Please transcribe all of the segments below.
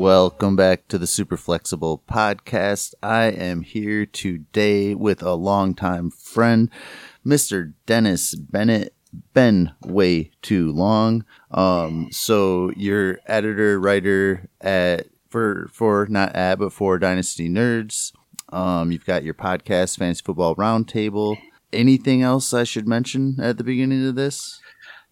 Welcome back to the Super Flexible Podcast. I am here today with a longtime friend, Mr. Dennis Bennett. Been way too long. Um, so you're editor, writer at for for not at but for Dynasty Nerds. Um, you've got your podcast, Fantasy Football Roundtable. Anything else I should mention at the beginning of this?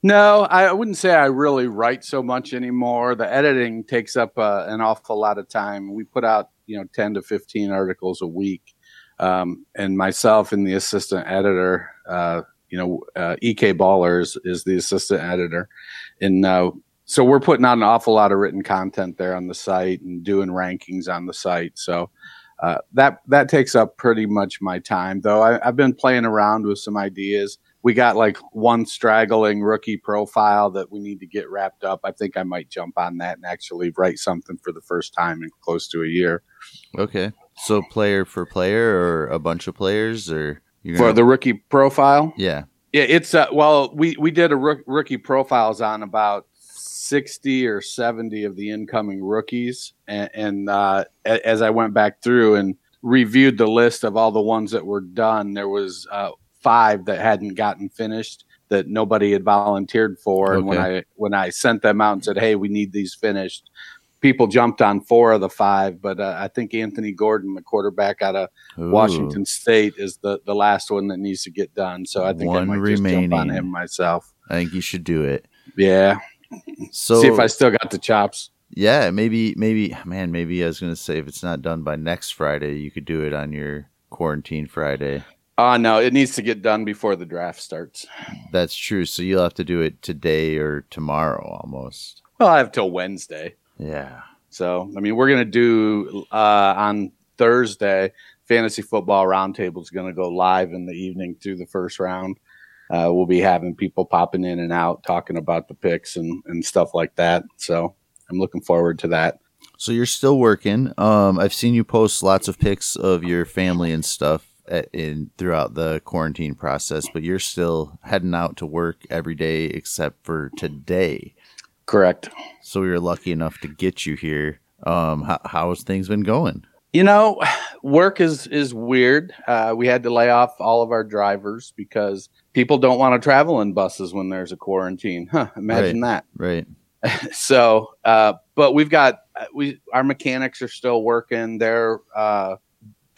No, I wouldn't say I really write so much anymore. The editing takes up uh, an awful lot of time. We put out, you know, 10 to 15 articles a week. Um, and myself and the assistant editor, uh, you know, uh, EK Ballers is the assistant editor. And uh, so we're putting out an awful lot of written content there on the site and doing rankings on the site. So uh, that that takes up pretty much my time. Though I, I've been playing around with some ideas we got like one straggling rookie profile that we need to get wrapped up. I think I might jump on that and actually write something for the first time in close to a year. Okay. So player for player or a bunch of players or gonna... for the rookie profile? Yeah. Yeah, it's uh, well, we we did a rookie profiles on about 60 or 70 of the incoming rookies and, and uh, as I went back through and reviewed the list of all the ones that were done, there was uh, five that hadn't gotten finished that nobody had volunteered for. Okay. And when I when I sent them out and said, "Hey, we need these finished," people jumped on four of the five. But uh, I think Anthony Gordon, the quarterback out of Ooh. Washington State, is the the last one that needs to get done. So I think One I might remaining. just jump on him myself. I think you should do it. Yeah. So see if I still got the chops. Yeah, maybe maybe man, maybe I was gonna say if it's not done by next Friday, you could do it on your quarantine Friday. Uh no, it needs to get done before the draft starts. That's true. So you'll have to do it today or tomorrow almost. Well, I have till Wednesday. Yeah. So I mean, we're gonna do uh, on Thursday. Fantasy football roundtable is going to go live in the evening through the first round. Uh, we'll be having people popping in and out talking about the picks and, and stuff like that. So I'm looking forward to that. So you're still working. Um, I've seen you post lots of pics of your family and stuff in throughout the quarantine process, but you're still heading out to work every day except for today. Correct. So we were lucky enough to get you here. Um, how, how's things been going? You know, work is is weird. Uh, we had to lay off all of our drivers because people don't want to travel in buses when there's a quarantine. Huh? Imagine right, that. Right. so, uh, but we've got we our mechanics are still working. They're uh,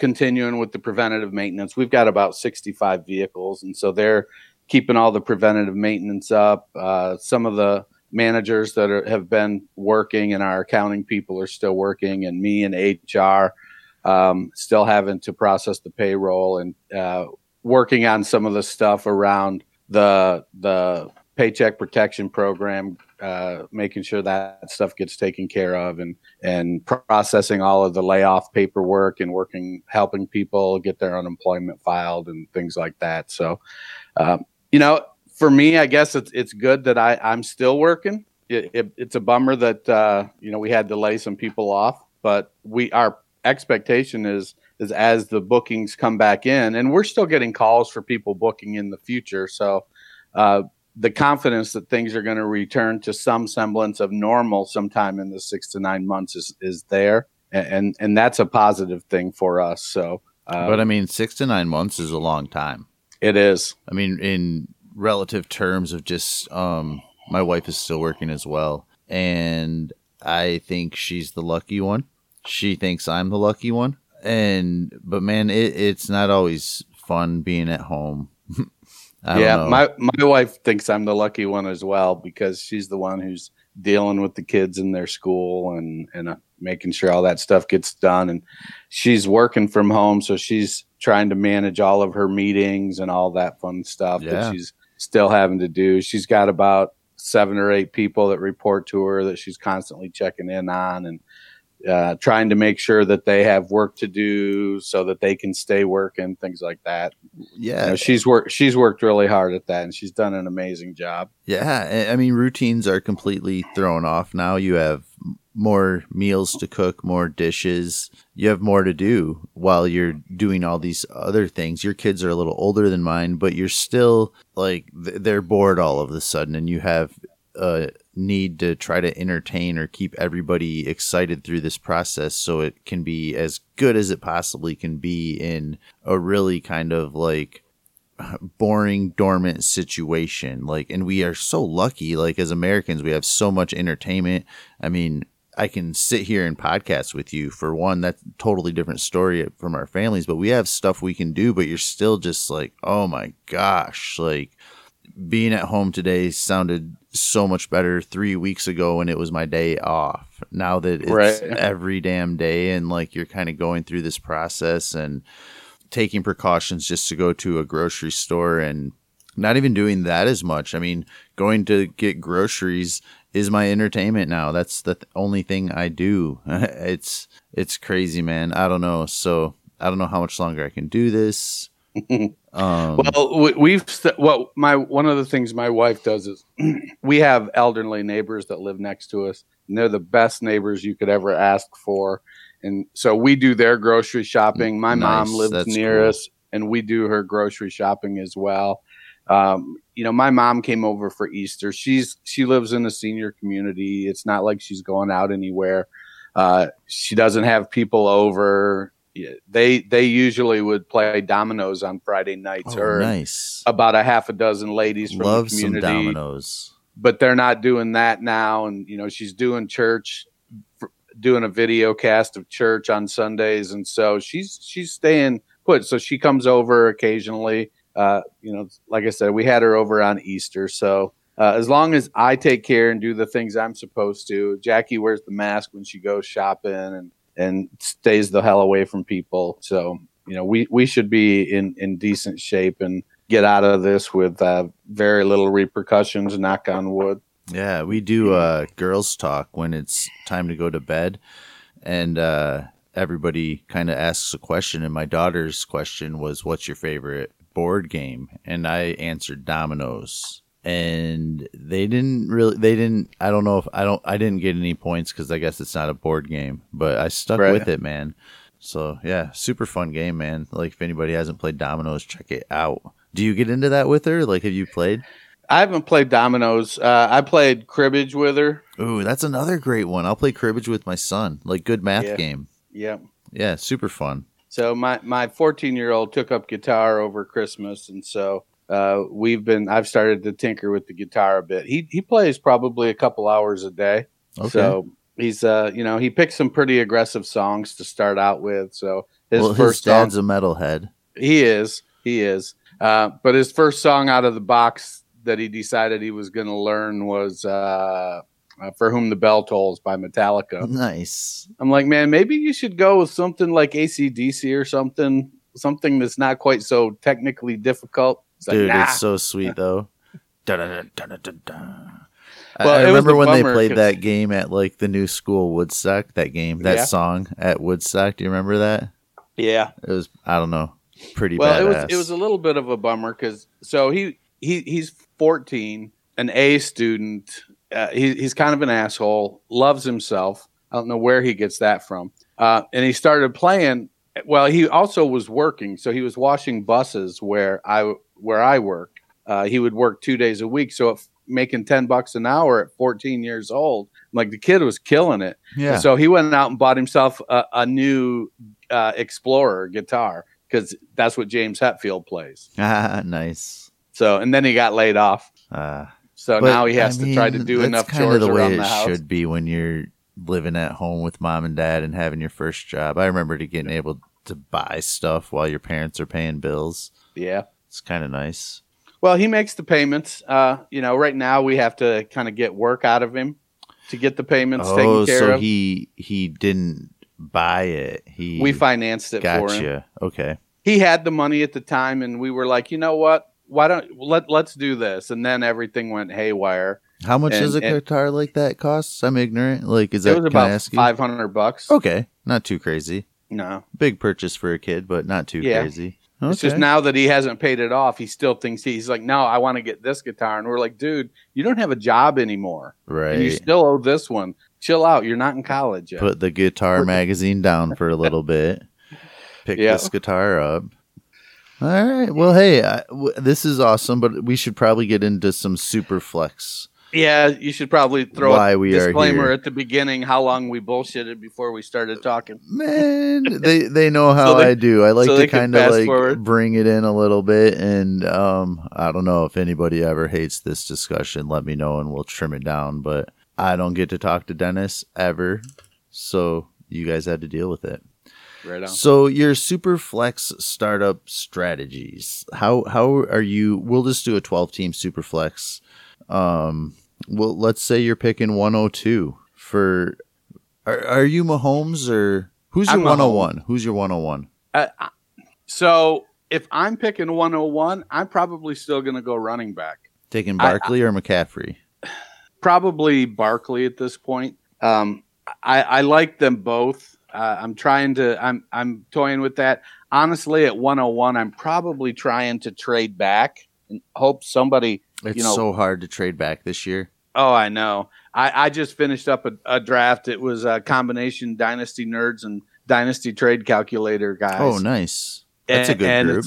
continuing with the preventative maintenance. We've got about 65 vehicles, and so they're keeping all the preventative maintenance up. Uh, some of the managers that are, have been working and our accounting people are still working, and me and HR um, still having to process the payroll and uh, working on some of the stuff around the the paycheck protection program uh, making sure that stuff gets taken care of and and processing all of the layoff paperwork and working helping people get their unemployment filed and things like that. So um, you know for me i guess it's it's good that i i'm still working. It, it, it's a bummer that uh, you know we had to lay some people off but we our expectation is is as the bookings come back in and we're still getting calls for people booking in the future. So uh, the confidence that things are going to return to some semblance of normal sometime in the six to nine months is, is there. And, and that's a positive thing for us. So, uh, but I mean, six to nine months is a long time. It is. I mean, in relative terms of just, um, my wife is still working as well. And I think she's the lucky one. She thinks I'm the lucky one. And, but man, it, it's not always fun being at home yeah, my my wife thinks I'm the lucky one as well because she's the one who's dealing with the kids in their school and and uh, making sure all that stuff gets done. And she's working from home, so she's trying to manage all of her meetings and all that fun stuff yeah. that she's still having to do. She's got about seven or eight people that report to her that she's constantly checking in on and uh, trying to make sure that they have work to do so that they can stay working, things like that. Yeah, you know, she's worked. She's worked really hard at that, and she's done an amazing job. Yeah, I mean, routines are completely thrown off now. You have more meals to cook, more dishes. You have more to do while you're doing all these other things. Your kids are a little older than mine, but you're still like they're bored all of a sudden, and you have a need to try to entertain or keep everybody excited through this process so it can be as good as it possibly can be in a really kind of like boring dormant situation. Like and we are so lucky like as americans we have so much entertainment. I mean i can sit here and podcast with you for one that's totally different story from our families but we have stuff we can do but you're still just like oh my gosh like being at home today sounded so much better three weeks ago when it was my day off now that it's Right. every damn day and like you're kind of going through this process and taking precautions just to go to a grocery store and not even doing that as much. I mean, going to get groceries is my entertainment now. That's the th- only thing I do. it's it's crazy, man. I don't know. So I don't know how much longer I can do this. Um, Well, we- we've st- well, my one of the things my wife does is we have elderly neighbors that live next to us, and they're the best neighbors you could ever ask for. And so we do their grocery shopping. My mom lives near cool. us, and we do her grocery shopping as well. Um, you know, my mom came over for Easter. She's she lives in a senior community. It's not like she's going out anywhere. Uh, she doesn't have people over. They they usually would play dominoes on Friday nights. oh, Her nice. about a half a dozen ladies from Love the some dominoes. but they're not doing that now. And you know, she's doing church, doing a video cast of church on Sundays, and so she's she's staying put. So she comes over occasionally. Uh, you know, like I said, we had her over on Easter, so. Uh, as long as I take care and do the things I'm supposed to, Jackie wears the mask when she goes shopping and, and stays the hell away from people. So, you know, we, we should be in, in decent shape and get out of this with uh, very little repercussions, knock on wood. Yeah, we do uh girls talk when it's time to go to bed and uh everybody kind of asks a question and my daughter's question was what's your favorite board game? And I answered dominoes. And they didn't really they didn't I don't know if I don't I didn't get any points cuz I guess it's not a board game, but I stuck Right. with it, man. So, yeah, super fun game, man. Like if anybody hasn't played dominoes, check it out. Do you get into that with her? Like have you played? I haven't played dominoes. Uh, I played cribbage with her. Ooh, that's another great one. I'll play cribbage with my son. Like good math Yeah. game. Yep. Yeah, super fun. So my my 14 year old took up guitar over Christmas, and so uh, we've been. I've started to tinker with the guitar a bit. He he plays probably a couple hours a day. Okay. So he's uh you know he picks some pretty aggressive songs to start out with. So his well, his first song dad's a metalhead. he is he is. Uh, but his first song out of the box that he decided he was going to learn was uh, uh, "For Whom the Bell Tolls" by Metallica. Nice. I'm like, man, maybe you should go with something like ACDC or something, something that's not quite so technically difficult. It's like, Dude, nah. it's so sweet though. Well, I remember a when they played played 'cause- that game at like the new school Woodstock. That game, that Yeah. song at Woodstock. Do you remember that? yeah. It was I don't know, pretty Well, badass. it was it was a little bit of a bummer because so he he he's 14, an A student. Uh, he, he's kind of an asshole. Loves himself. I don't know where he gets that from. Uh, and he started playing. Well, he also was working, so he was washing buses where I where I work. Uh, he would work two days a week, so if making ten bucks an hour at 14 years old, like the kid was killing it. yeah. So he went out and bought himself a, a new uh, Explorer guitar because that's what James Hetfield plays. ah, nice. So and then he got laid off. Uh, So now he has I to try to mean, do enough chores the way around it the house. should be when you're living at home with mom and dad and having your first job. I remember to getting able to buy stuff while your parents are paying bills. Yeah. It's kind of nice. Well, he makes the payments. Uh, you know, right now we have to kind of get work out of him to get the payments Oh, taken care so of. he he didn't buy it. He we financed it for him. Okay. He had the money at the time, and we were like, you know what? Why don't let let's do this? And then everything went haywire. How much And- does a and- guitar like that cost? I'm ignorant. Like, is that it was about five hundred bucks. Okay, not too crazy. No, Big purchase for a kid, but not too Yeah. crazy. Okay. It's just now that he hasn't paid it off, he still thinks he's like, no, I want to get this guitar. And we're like, dude, you don't have a job anymore. Right. And you still owe this one. Chill out. You're not in college yet. Put the guitar magazine down for a little bit. Pick Yeah. this guitar up. All right. Well, hey, I, w- this is awesome, but we should probably get into some super flex Yeah, you should probably throw Why a disclaimer at the beginning how long we bullshitted before we started talking. Man, they they know how So they- I do. I like so to kind of like forward. bring it in a little bit, and um, I don't know if anybody ever hates this discussion. Let me know, and we'll trim it down. But I don't get to talk to Dennis ever, so you guys had to deal with it. Right on. So your super flex startup strategies. How how are you? We'll just do a twelve team super flex. Um, well, let's say you're picking one hundred two for. Are are you Mahomes or who's your I'm one hundred one? Who's your one hundred one? Uh, so if I'm picking 101, I'm probably still going to go running back. Taking I- Barkley or McCaffrey? Probably Barkley at this point. Um, I, I like them both. Uh, I'm trying to. I'm I'm toying with that. Honestly, at 101, I'm probably trying to trade back and hope somebody It's you know- so hard to trade back this year. Oh, I know. I, I just finished up a, a draft. It was a combination Dynasty Nerds and Dynasty Trade Calculator guys. Oh, nice. That's a good group.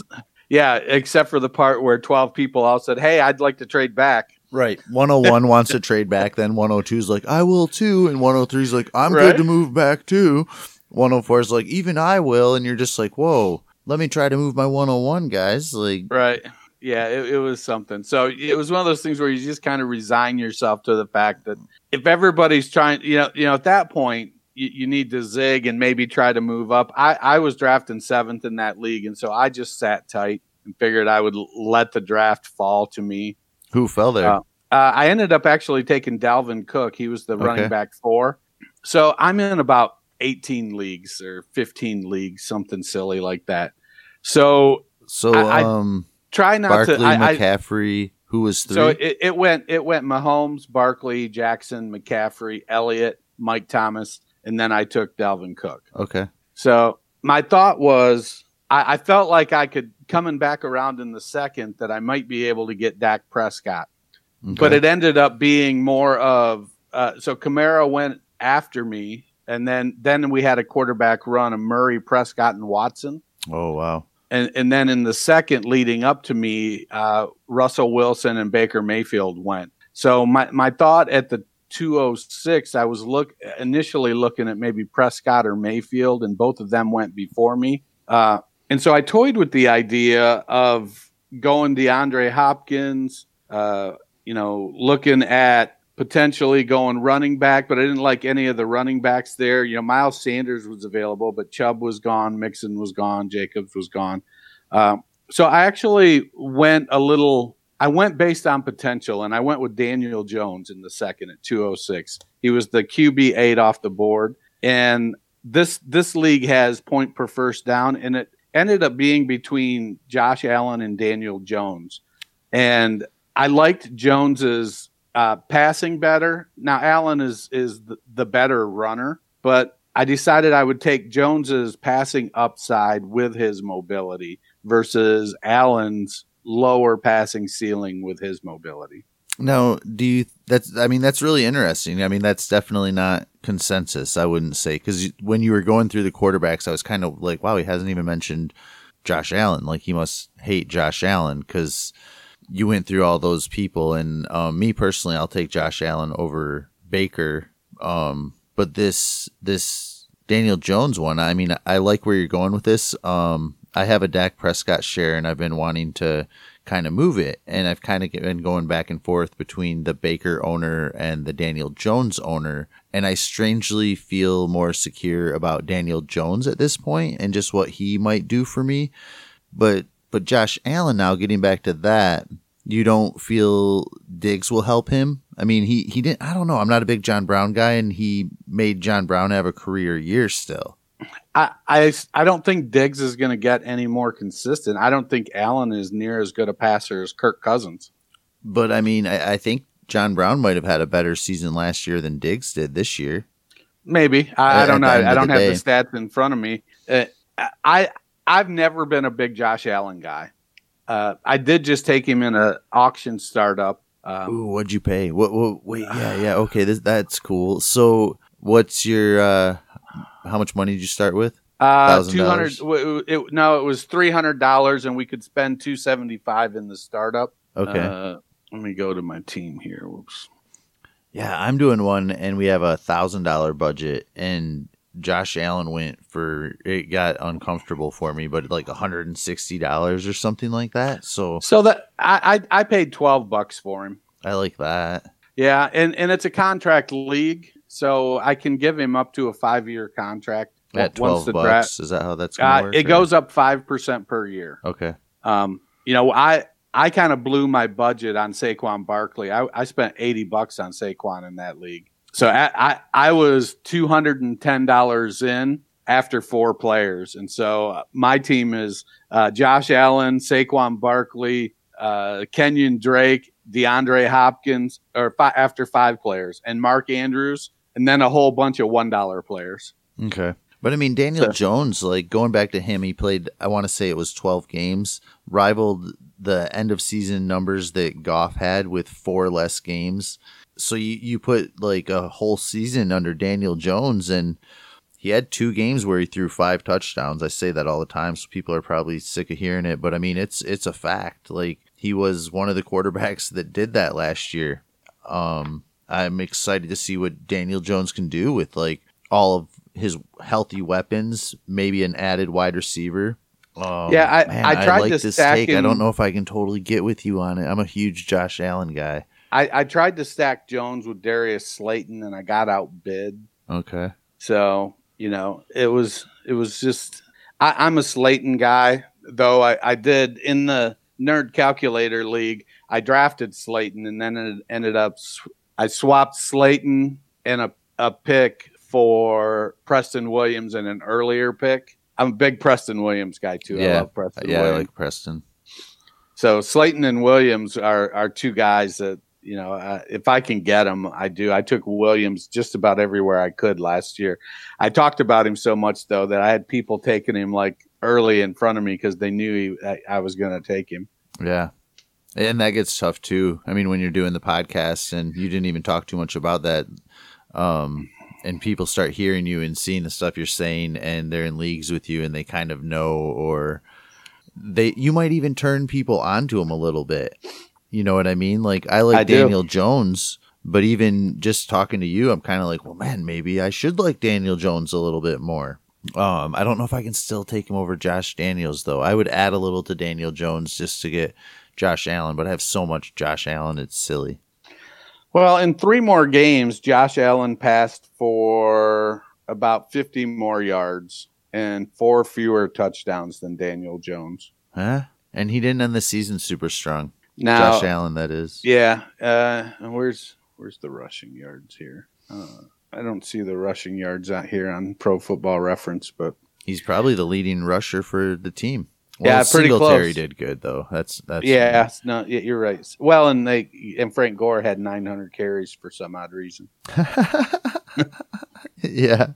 Yeah, except for the part where 12 people all said, Hey, I'd like to trade back. Right. 101 wants to trade back, then 102 is like, I will too. And 103 is like, I'm Right. good to move back too. 104 is like, even I will. And you're just like, whoa, let me try to move my 101, guys. Like, Right. Yeah, it, it was something. So it was one of those things where you just kind of resign yourself to the fact that if everybody's trying, you know, you know, at that point, you, you need to zig and maybe try to move up. I, I was drafting seventh in that league, and so I just sat tight and figured I would let the draft fall to me. who fell there? Uh, Uh, I ended up actually taking Dalvin Cook. He was the Okay. running back four. So I'm in about 18 leagues or 15 leagues, something silly like that. So so, I- I- um, try not Barkley, to. I, I, McCaffrey, who was three? so it, it went it went Mahomes, Barkley, Jackson, McCaffrey, Elliott, Mike Thomas, and then I took Dalvin Cook. okay. So my thought was I, I felt like I could coming back around in the second that I might be able to get Dak Prescott. okay. but it ended up being more of uh, so Kamara went after me, and then then we had a quarterback run of Murray, Prescott, and Watson, oh, wow. And and then in the second leading up to me, uh, Russell Wilson and Baker Mayfield went. So my my thought at the 206, I was look initially looking at maybe Prescott or Mayfield, and both of them went before me. Uh, and so I toyed with the idea of going DeAndre Hopkins, uh, you know, looking at potentially going running back, but I didn't like any of the running backs there. You know, Miles Sanders was available, but Chubb was gone, Mixon was gone, Jacobs was gone. Um, so I actually went a little. I went based on potential, and I went with Daniel Jones in the second at 206. He was the QB eight off the board, and this this league has point per first down, and it ended up being between Josh Allen and Daniel Jones, and I liked Jones's uh, passing better. Now Allen is is the, better runner, but I decided I would take Jones's passing upside with his mobility versus Allen's lower passing ceiling with his mobility. Now, do you? That's. I mean, that's really interesting. I mean, that's definitely not consensus. I wouldn't say because when you were going through the quarterbacks, I was kind of like, wow, he hasn't even mentioned Josh Allen. Like he must hate Josh Allen because you went through all those people. And um, me personally, I'll take Josh Allen over Baker. Um, but this this Daniel Jones one, I mean, I like where you're going with this. Um, I have a Dak Prescott share, and I've been wanting to kind of move it. And I've kind of been going back and forth between the Baker owner and the Daniel Jones owner. And I strangely feel more secure about Daniel Jones at this point and just what he might do for me. But but Josh Allen now getting back to that, you don't feel Diggs will help him? I mean, he he didn't I don't know. I'm not a big John Brown guy and he made John Brown have a career year still. I, I, I don't think Diggs is going to get any more consistent. I don't think Allen is near as good a passer as Kirk Cousins. But I mean, I, I think John Brown might have had a better season last year than Diggs did this year. Maybe I, I don't know. at the end I don't the have day. the stats in front of me. Uh, I I've never been a big Josh Allen guy. Uh, I did just take him in a auction startup. Um, Ooh, what'd you pay? What? what wait, yeah, yeah. Okay, this, that's cool. So, what's your? uh How much money did you start with? uh, two hundred. w- It, no, it was three hundred dollars, and we could spend two seventy five in the startup. Okay, Uh, let me go to my team here. Whoops. Yeah, I'm doing one, and we have a thousand dollar budget, and Josh Allen went for it got uncomfortable for me, but like hundred and sixty dollars or something like that. So So that I, I I paid twelve bucks for him. I like that. Yeah, and and it's a contract league, so I can give him up to a five year contract At once twelve the bucks, draft- is that how that's going Uh, work? it or- goes up five percent per year. Okay. Um, you know, I I kind of blew my budget on Saquon Barkley. I, I spent eighty bucks on Saquon in that league. So I I, I was two hundred and ten dollars in after four players, and so uh, my team is uh, Josh Allen, Saquon Barkley, uh, Kenyan Drake, DeAndre Hopkins, or fi- after five players, and Mark Andrews, and then a whole bunch of one dollar players. Okay. But I mean, Daniel So- Jones, like going back to him, he played, I want to say it was 12 games, rivaled the end of season numbers that Goff had with four less games. So you, you put like a whole season under Daniel Jones, and he had two games where he threw five touchdowns. I say that all the time, so people are probably sick of hearing it, but I mean, it's it's a fact. Like he was one of the quarterbacks that did that last year. Um, I'm excited to see what Daniel Jones can do with like all of his healthy weapons, maybe an added wide receiver. Um, Yeah, I- I tried to this stack take. I don't know if I can totally get with you on it. I'm a huge Josh Allen guy. I, I tried to stack Jones with Darius Slayton, and I got outbid. Okay. So you know, it was it was just I, I'm a Slayton guy, though. I, I did in the Nerd Calculator League. I drafted Slayton, and then it ended up I swapped Slayton and a a pick for Preston Williams and an earlier pick. I'm a big Preston Williams guy too. I Yeah. love Preston Yeah, I like Preston. So Slayton and Williams are are two guys that you know uh, if I can get him, I do. I took Williams just about everywhere I could last year. I talked about him so much though that I had people taking him like early in front of me because they knew he, I, I was going to take him. Yeah. And that gets tough too. I mean, when you're doing the podcast and you didn't even talk too much about that, um, and people start hearing you and seeing the stuff you're saying, and they're in leagues with you, and they kind of know, or they, you might even turn people onto them a little bit. You know what I mean? Like I like I do. Daniel Jones, but even just talking to you, I'm kind of like, well, man, maybe I should like Daniel Jones a little bit more. Um, I don't know if I can still take him over Josh Daniels though. I would add a little to Daniel Jones just to get Josh Allen, but I have so much Josh Allen, it's silly. Well, in three more games, Josh Allen passed for about 50 more yards and four fewer touchdowns than Daniel Jones. Huh? And he didn't end the season super strong. Now, Josh Allen, that is. Yeah. Uh, and where's where's the rushing yards here? Uh, I don't see the rushing yards out here on Pro Football Reference, but He's probably the leading rusher for the team. Yeah, pretty Singletary close. did good though. That's that's yeah, no, yeah, you're right. Well, and they and Frank Gore had 900 carries for some odd reason. yeah.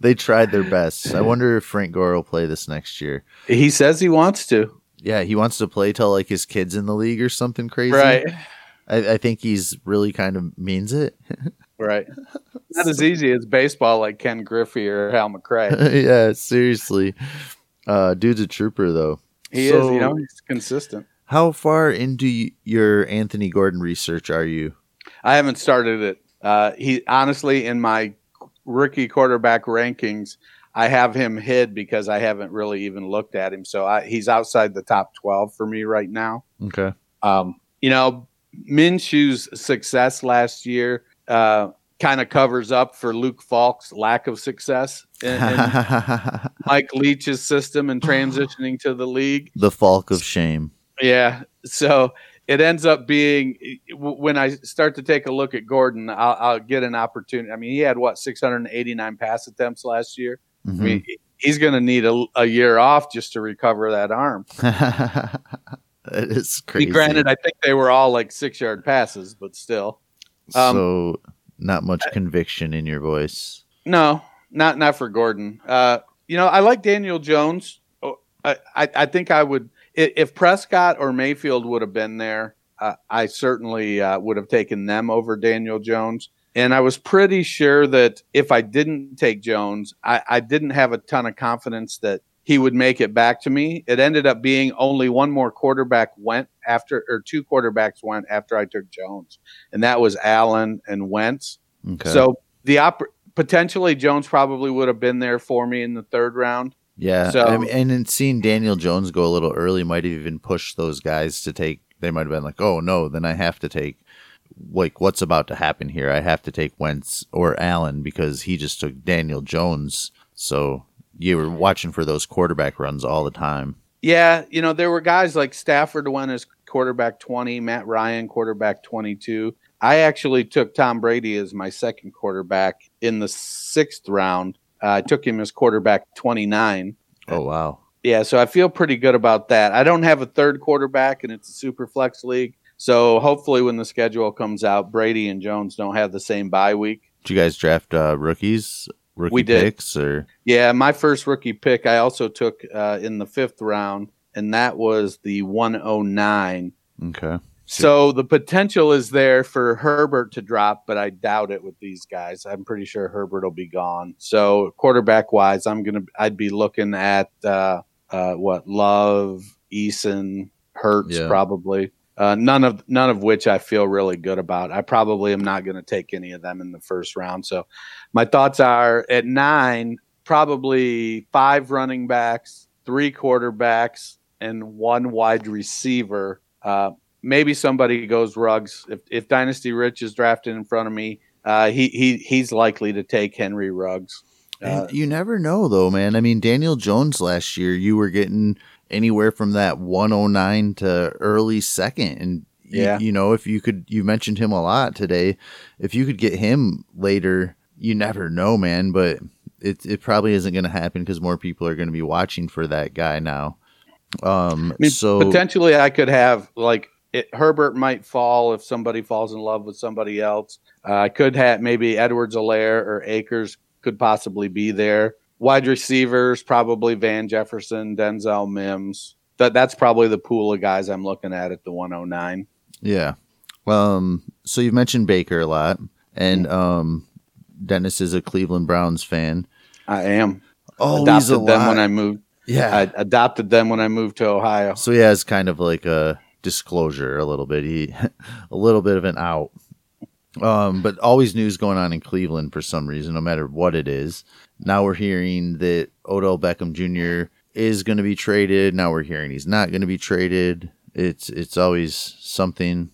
They tried their best. I wonder if Frank Gore will play this next year. He says he wants to. Yeah, he wants to play till like his kids in the league or something crazy. Right, I, I think he's really kind of means it. right. Not as easy as baseball, like Ken Griffey or Hal McRae. yeah, seriously. Uh, dude's a trooper though. He So- is, you know, he's consistent. How far into your Anthony Gordon research are you? I haven't started it. Uh, he honestly, in my rookie quarterback rankings, I have him hid because I haven't really even looked at him. So I, he's outside the top 12 for me right now. Okay. Um, you know, Minshew's success last year uh, kind of covers up for Luke Falk's lack of success in, in Mike Leach's system and transitioning to the league. the Falk of Shame. Yeah. So it ends up being when I start to take a look at Gordon, I'll, I'll get an opportunity. I mean, he had what 689 pass attempts last year. I Mhm. mean, he's going to need a, a year off just to recover that arm. that is Be crazy. Granted, I think they were all like six yard passes, but still, um, so not much conviction in your voice. no, not not for Gordon. Uh, you know, I like Daniel Jones. Oh, I, I, I think I would if Prescott or Mayfield would have been there. Uh, I certainly uh, would have taken them over Daniel Jones. And I was pretty sure that if I didn't take Jones, I, I didn't have a ton of confidence that he would make it back to me. It ended up being only one more quarterback went after, or two quarterbacks went after I took Jones, and that was Allen and Wentz. Okay. So the op- potentially Jones probably would have been there for me in the third round. yeah, so- I mean, and then seeing Daniel Jones go a little early might have even pushed those guys to take. They might have been like, "Oh no, then I have to take." Like what's about to happen here? I have to take Wentz or Allen because he just took Daniel Jones. So you were watching for those quarterback runs all the time. Yeah, you know, there were guys like Stafford went as quarterback 20, Matt Ryan quarterback 22. I actually took Tom Brady as my second quarterback in the sixth round. Uh, I took him as quarterback 29. Oh wow. Yeah, so I feel pretty good about that. I don't have a third quarterback, and it's a super flex league. So hopefully, when the schedule comes out, Brady and Jones don't have the same bye week. Did you guys draft uh, rookies, rookie We did. picks, or Yeah, my first rookie pick I also took uh, in the fifth round, and that was the 109. okay? So the potential is there for Herbert to drop, but I doubt it with these guys. I'm pretty sure Herbert will be gone. So quarterback wise, I'm gonna I'd be looking at uh, uh, what Love, Eason, Hurts Yeah. probably. Uh, none of none of which I feel really good about. I probably am not going to take any of them in the first round. So my thoughts are at nine, probably five running backs, three quarterbacks, and one wide receiver. Uh, maybe somebody goes Ruggs. If if Dynasty Rich is drafted in front of me, uh, he he he's likely to take Henry Ruggs. Uh, you never know, though, man. I mean, Daniel Jones last year, you were getting anywhere from that 109 to early second. And, Yeah. you know, if you could, you mentioned him a lot today. If you could get him later, you never know, man. But it, it probably isn't going to happen because more people are going to be watching for that guy now. Um, I mean, so potentially, I could have like it, Herbert might fall if somebody falls in love with somebody else. Uh, I could have maybe Edwards, Helaire, or Akers could possibly be there. Wide receivers probably Van Jefferson, Denzel Mims. That that's probably the pool of guys I'm looking at at the 109. Yeah. Um, so you've mentioned Baker a lot, and um, Dennis is a Cleveland Browns fan. I am Oh, adopted a them lot. when I moved. yeah. I adopted them when I moved to Ohio. so he has kind of like a disclosure, a little bit. He, a little bit of an out. Um, but always news going on in Cleveland for some reason, no matter what it is. Now we're hearing that Odell Beckham Jr. is going to be traded. Now we're hearing he's not going to be traded. It's it's always something.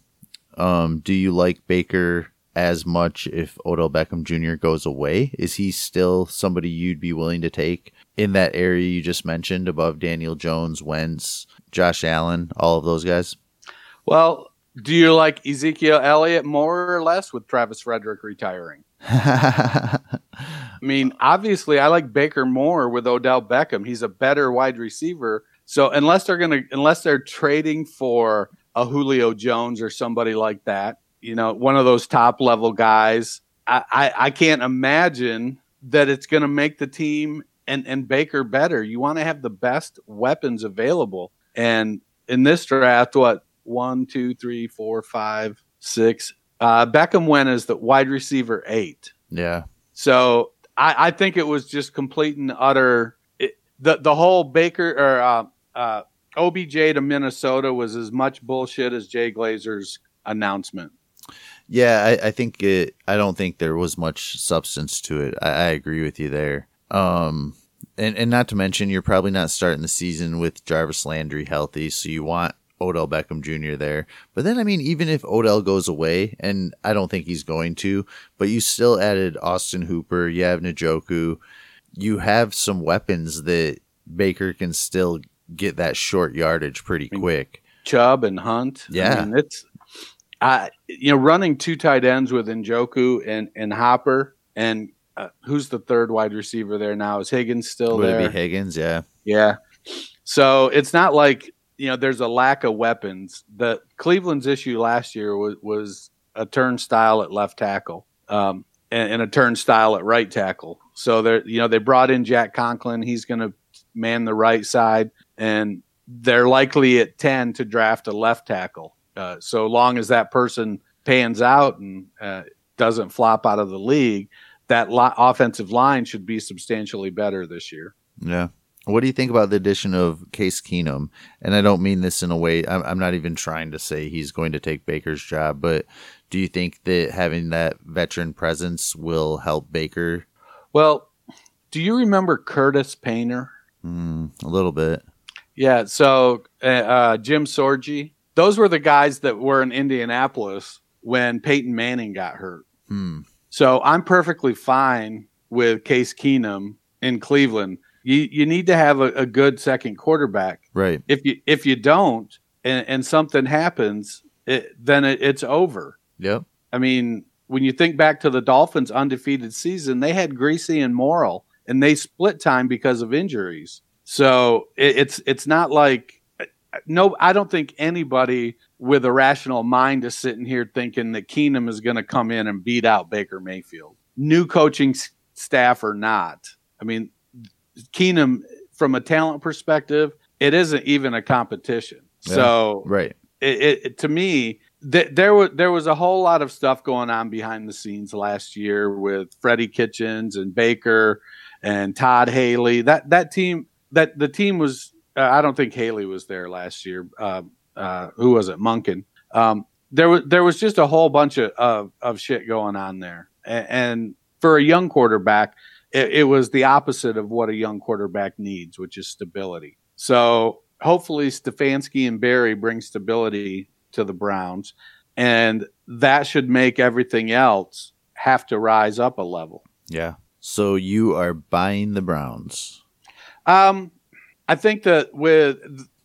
Um, do you like Baker as much if Odell Beckham Jr. goes away? Is he still somebody you'd be willing to take in that area you just mentioned above Daniel Jones, Wentz, Josh Allen, all of those guys? Well, do you like Ezekiel Elliott more or less with Travis Frederick retiring? I mean, obviously, I like Baker more with Odell Beckham. He's a better wide receiver. So unless they're gonna, unless they're trading for a Julio Jones or somebody like that, you know, one of those top level guys, I, I, I can't imagine that it's going to make the team and and Baker better. You want to have the best weapons available, and in this draft, what one, two, three, four, five, six. Uh, Beckham went as the wide receiver eight. yeah. So I, I think it was just complete and utter. It, the the whole Baker or uh, uh, OBJ to Minnesota was as much bullshit as Jay Glazer's announcement. Yeah, I, I think it. I don't think there was much substance to it. I, I agree with you there. Um, and and not to mention, you're probably not starting the season with Jarvis Landry healthy, so you want Odell Beckham Jr. there. But then, I mean, even if Odell goes away, and I don't think he's going to, but you still added Austin Hooper, you have Njoku, you have some weapons that Baker can still get that short yardage pretty mean, quick. Chubb and Hunt. Yeah. I mean, it's I you know running two tight ends with Njoku and and Hopper and uh, who's the third wide receiver there now? Is Higgins still Would there? Higgins? Yeah. Yeah. So it's not like you know there's a lack of weapons. The Cleveland's issue last year was was a turnstile at left tackle, um, and, and a turnstile at right tackle. So they're, you know they brought in Jack Conklin. He's going to man the right side, and they're likely at ten to draft a left tackle. Uh, so long as that person pans out and uh, doesn't flop out of the league, that li- offensive line should be substantially better this year. Yeah. What do you think about the addition of Case Keenum? And I don't mean this in a way, I'm, I'm not even trying to say he's going to take Baker's job, but do you think that having that veteran presence will help Baker? Well, do you remember Curtis Painter? Mm, a little bit. Yeah. So uh, uh, Jim Sorgi, those were the guys that were in Indianapolis when Peyton Manning got hurt. Hmm. So I'm perfectly fine with Case Keenum in Cleveland. You you need to have a, a good second quarterback. Right. If you if you don't and, and something happens, it, then it, it's over. Yep. I mean, when you think back to the Dolphins' undefeated season, they had Griese and Morrall, and they split time because of injuries. So it, it's it's not like no. I don't think anybody with a rational mind is sitting here thinking that Keenum is going to come in and beat out Baker Mayfield. New coaching s- staff or not, I mean, Keenum from a talent perspective, it isn't even a competition. Yeah. So Right. it, it to me th- there was there was a whole lot of stuff going on behind the scenes last year with Freddie Kitchens and Baker and Todd Haley. That that team that the team was. Uh, I don't think Haley was there last year. Uh, uh, who was it? Monken. Um, there was there was just a whole bunch of of, of shit going on there, and, and for a young quarterback, it, it was the opposite of what a young quarterback needs, which is stability. So hopefully Stefanski and Berry bring stability to the Browns, and that should make everything else have to rise up a level. Yeah. So you are buying the Browns. Um, I think that with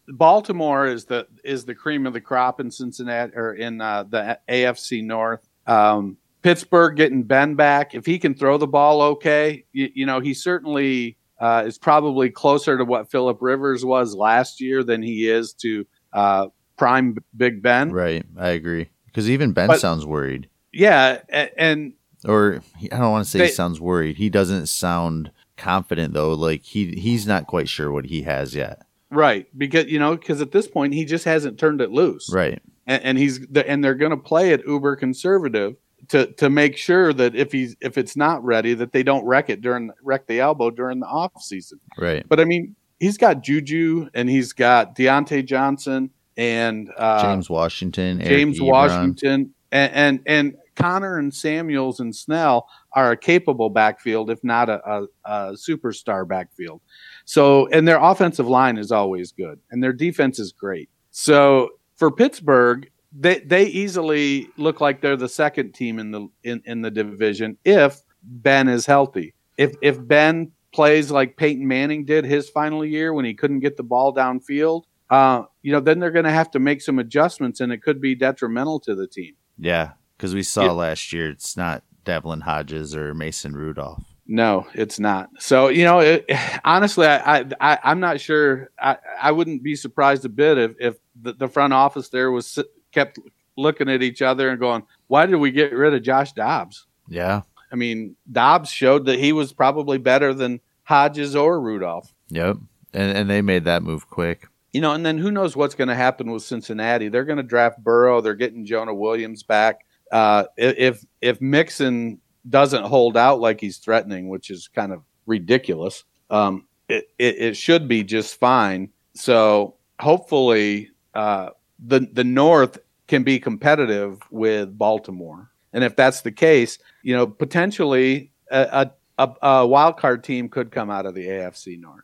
Baltimore is the is the cream of the crop in Cincinnati or in uh, the AFC North. Um, Pittsburgh getting Ben back. If he can throw the ball okay, you, you know he certainly uh, is probably closer to what Philip Rivers was last year than he is to uh, prime Big Ben. Right. I agree. Because even Ben But- sounds worried. Yeah, and Or I don't want to say They- he sounds worried. He doesn't sound confident though. Like he he's not quite sure what he has yet. right because you know because at this point he just hasn't turned it loose. Right. and, and he's and they're going to play it uber conservative to to make sure that if he's if it's not ready that they don't wreck it during wreck the elbow during the off season. Right. But I mean, he's got Juju and he's got Diontae Johnson and uh, James Washington. James. Washington and, and and Connor and Samuels and Snell are a capable backfield, if not a, a, a superstar backfield. So, and their offensive line is always good, and their defense is great. So, for Pittsburgh, they they easily look like they're the second team in the in, in the division if Ben is healthy. If if Ben plays like Peyton Manning did his final year when he couldn't get the ball downfield, uh, you know, then they're going to have to make some adjustments, and it could be detrimental to the team. Yeah. Because we saw Yeah. last year it's not Devlin Hodges or Mason Rudolph. No, it's not. So you know, it, honestly, I, I, I'm not sure. I, I wouldn't be surprised a bit if if the, the front office there was kept looking at each other and going, "Why did we get rid of Josh Dobbs?" Yeah. I mean, Dobbs showed that he was probably better than Hodges or Rudolph. Yep. And and they made that move quick. You know, and then who knows what's going to happen with Cincinnati? They're going to draft Burrow. They're getting Jonah Williams back. Uh, if if Mixon doesn't hold out like he's threatening, which is kind of ridiculous, um, it, it it should be just fine. So hopefully, uh, the the North can be competitive with Baltimore, and if that's the case, you know, potentially a, a, a, wild card team could come out of the AFC North.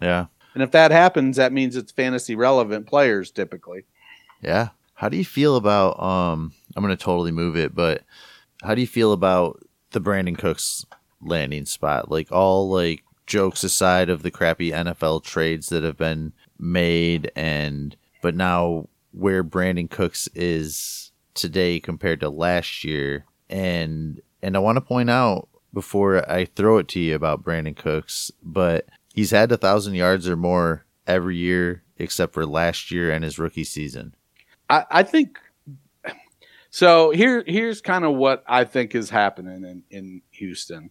Yeah. And if that happens, that means it's fantasy relevant players typically. Yeah. How do you feel about um I'm going to totally move it, but how do you feel about the Brandin Cooks landing spot? Like all like jokes aside of the crappy NFL trades that have been made and but now where Brandin Cooks is today compared to last year and and I want to point out before I throw it to you about Brandin Cooks, but he's had a thousand yards or more every year except for last year and his rookie season. I, I think so. Here, here's kind of what I think is happening in, in Houston.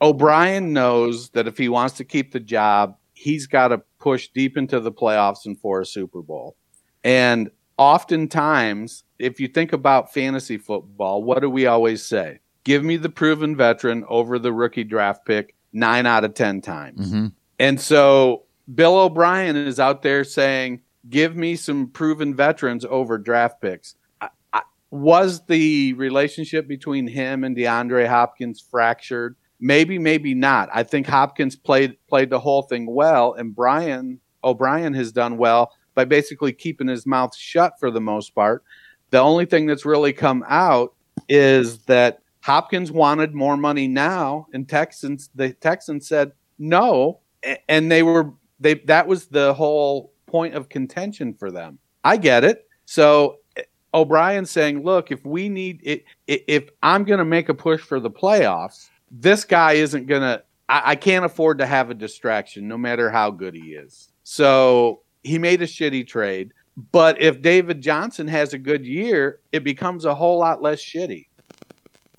O'Brien knows that if he wants to keep the job, he's got to push deep into the playoffs and for a Super Bowl. And oftentimes, if you think about fantasy football, what do we always say? Give me the proven veteran over the rookie draft pick nine out of 10 times. Mm-hmm. And so Bill O'Brien is out there saying, "Give me some proven veterans over draft picks." I, I, was the relationship between him and DeAndre Hopkins fractured? Maybe, maybe not. I think Hopkins played played the whole thing well, and Brian O'Brien has done well by basically keeping his mouth shut for the most part. The only thing that's really come out is that Hopkins wanted more money now, and Texans the Texans said no, and they were they that was the whole point of contention for them. I get it. So eh, O'Brien saying, "Look, if we need it, if I'm going to make a push for the playoffs, this guy isn't going to. I can't afford to have a distraction, no matter how good he is." So he made a shitty trade. But if David Johnson has a good year, it becomes a whole lot less shitty.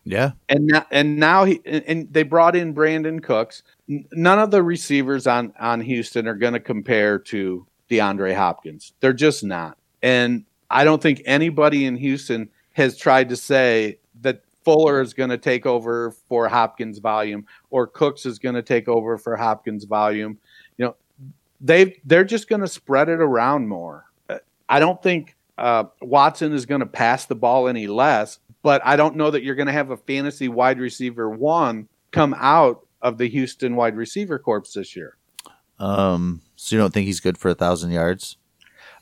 Yeah. And now, and now he and they brought in Brandin Cooks. None of the receivers on on Houston are going to compare to DeAndre Hopkins. They're just not. And I don't think anybody in Houston has tried to say that Fuller is going to take over for Hopkins volume or Cooks is going to take over for Hopkins volume. They they're just going to spread it around more. I don't think uh, Watson is going to pass the ball any less, but I don't know that you're going to have a fantasy wide receiver one come out of the Houston wide receiver corps this year. Um, so you don't think he's good for a thousand yards?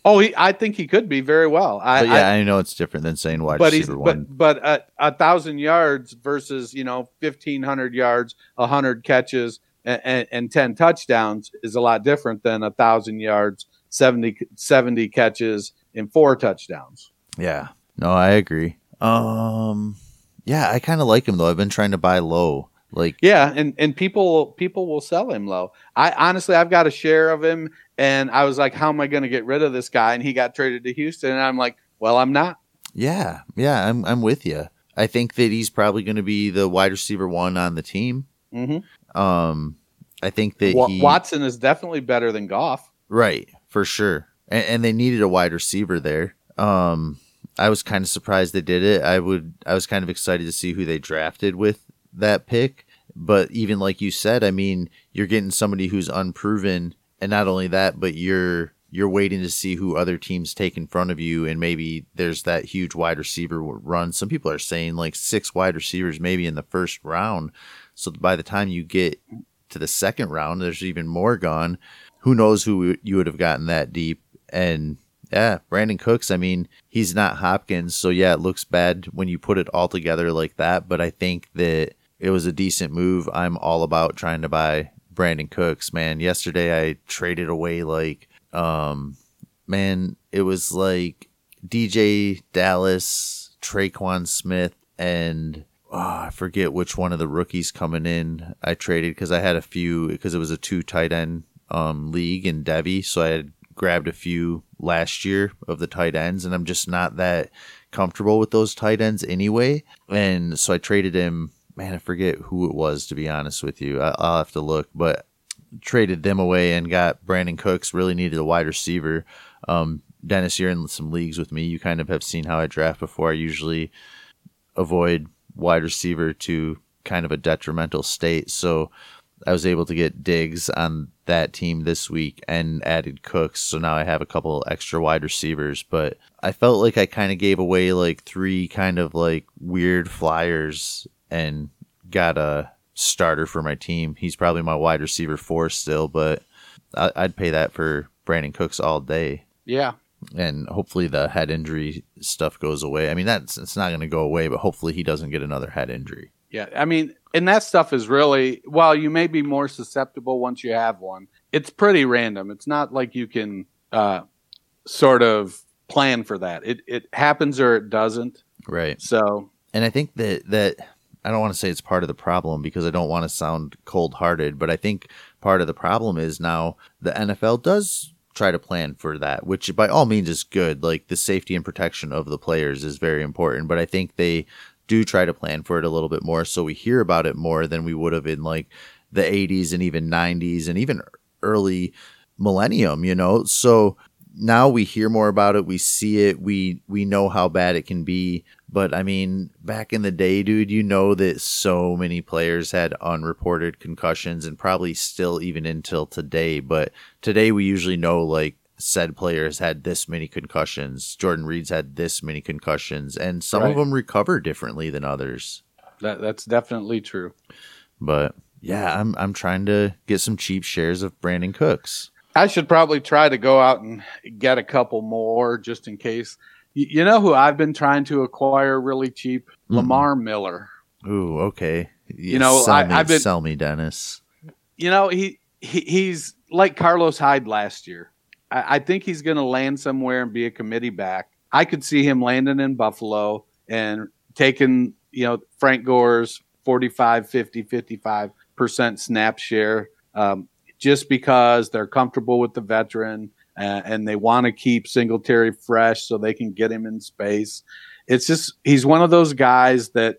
Oh, he, I think he could be very well. I, but yeah, I, I, know it's different than saying wide but receiver one. But, but a, a thousand yards versus you know fifteen hundred yards, hundred catches, and, and, and, ten touchdowns is a lot different than a thousand yards, 70, 70 catches, and four touchdowns. Yeah, no, I agree. Um, yeah, I kind of like him though. I've been trying to buy low. Like, yeah, and and people people will sell him low. I honestly, I've got a share of him, and I was like, how am I going to get rid of this guy? And he got traded to Houston, and I'm like, well, I'm not. Yeah, yeah, I'm I'm with you. I think that he's probably going to be the wide receiver one on the team. Mm-hmm. Um, I think that w- he, Watson is definitely better than Goff. Right, for sure. And, and they needed a wide receiver there. Um, I was kind of surprised they did it. I would I was kind of excited to see who they drafted with that pick. But even like you said, I mean, you're getting somebody who's unproven, and not only that, but you're you're waiting to see who other teams take in front of you, and maybe there's that huge wide receiver run. Some people are saying like six wide receivers maybe in the first round. So by the time you get to the second round, there's even more gone. Who knows who you would have gotten that deep? And yeah, Brandin Cooks, I mean, he's not Hopkins. So yeah, it looks bad when you put it all together like that. But I think that it was a decent move. I'm all about trying to buy Brandin Cooks, man. Yesterday I traded away like, um, man, it was like DeeJay Dallas, Tre'Quan Smith, and oh, I forget which one of the rookies coming in. I traded because I had a few because it was a two tight end um, league in Devi, so I had grabbed a few last year of the tight ends, and I'm just not that comfortable with those tight ends anyway. And so I traded him. Man, I forget who it was to be honest with you. I, will have to look, but traded them away and got Brandin Cooks. Really needed a wide receiver. Um, Dennis, you're in some leagues with me. You kind of have seen how I draft before. I usually avoid wide receiver to kind of a detrimental state. So I was able to get Diggs on that team this week and added Cooks. So now I have a couple extra wide receivers. But I felt like I kind of gave away like three kind of like weird flyers and got a starter for my team. He's probably my wide receiver four still, but I'd pay that for Brandin Cooks all day. Yeah. And hopefully the head injury stuff goes away. I mean, that's it's not going to go away, but hopefully he doesn't get another head injury. Yeah, I mean, and that stuff is really while you may be more susceptible once you have one. It's pretty random. It's not like you can uh, sort of plan for that. It it happens or it doesn't. Right. So, and I think that that I don't want to say it's part of the problem because I don't want to sound cold hearted, but I think part of the problem is now the NFL does try to plan for that, which by all means is good. Like the safety and protection of the players is very important, but I think they do try to plan for it a little bit more so we hear about it more than we would have in like the 80s and even 90s and even early millennium you know so now we hear more about it we see it we we know how bad it can be But I mean, back in the day, dude, you know that so many players had unreported concussions and probably still even until today. But today we usually know like said players had this many concussions. Jordan Reed's had this many concussions, and some Right. of them recover differently than others. That, that's definitely true. But yeah, I'm I'm trying to get some cheap shares of Brandin Cooks. I should probably try to go out and get a couple more just in case. You know who I've been trying to acquire really cheap? Mm-mm. Lamar Miller. Ooh, okay. You know, sell I- me, I've been- sell me, Dennis. You know, he, he he's like Carlos Hyde last year. I, I think he's going to land somewhere and be a committee back. I could see him landing in Buffalo and taking, you know, Frank Gore's 45, 50, 55% snap share um, just because they're comfortable with the veteran uh, and they want to keep Singletary fresh so they can get him in space. It's just, he's one of those guys that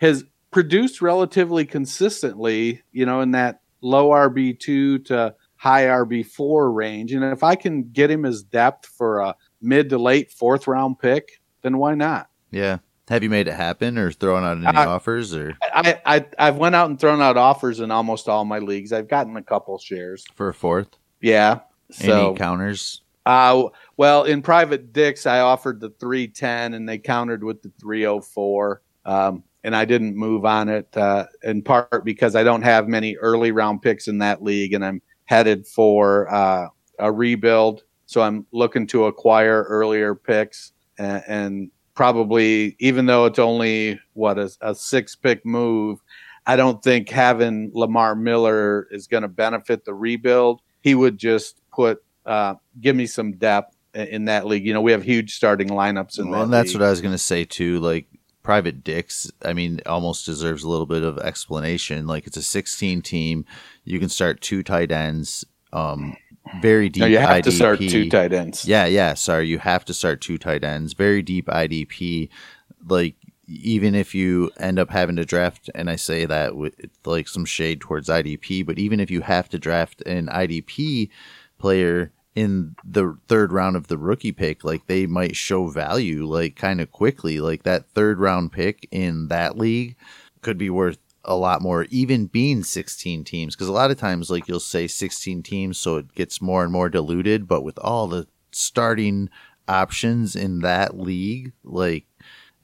has produced relatively consistently, you know, in that low RB2 to high RB4 range. And if I can get him as depth for a mid to late fourth round pick, then why not? Yeah. Have you made it happen or thrown out any Uh, offers or I, I I've went out and thrown out offers in almost all my leagues. I've gotten a couple shares. for a fourth? Yeah. So any counters? Uh, well, in private dicks, I offered the 310 and they countered with the 304. Um, and I didn't move on it, uh, in part because I don't have many early round picks in that league and I'm headed for, uh, a rebuild. So I'm looking to acquire earlier picks and, and probably, even though it's only what a, a six pick move, I don't think having Lamar Miller is going to benefit the rebuild. He would just put uh, give me some depth in that league. You know, we have huge starting lineups in Well, that. and that's league. what I was going to say too. Like private dicks, I mean, almost deserves a little bit of explanation. Like it's a 16 team. You can start two tight ends. Um, very deep. No, you have IDP. to start two tight ends. Yeah, yeah. Sorry, you have to start two tight ends. Very deep IDP. Like even if you end up having to draft, and I say that with like some shade towards IDP, but even if you have to draft an IDP player in the third round of the rookie pick, like they might show value like kind of quickly. Like that third round pick in that league could be worth a lot more, even being 16 teams. Because a lot of times, like you'll say 16 teams, so it gets more and more diluted. But with all the starting options in that league, like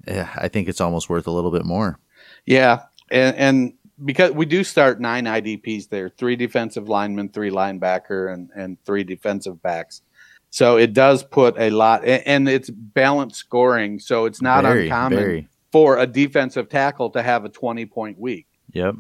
eh, I think it's almost worth a little bit more. Yeah, and, and because we do start nine IDPs there, three defensive linemen, three linebacker, and and three defensive backs. So it does put a lot, and it's balanced scoring. So it's not Very, uncommon very. for a defensive tackle to have a twenty point week. Yep.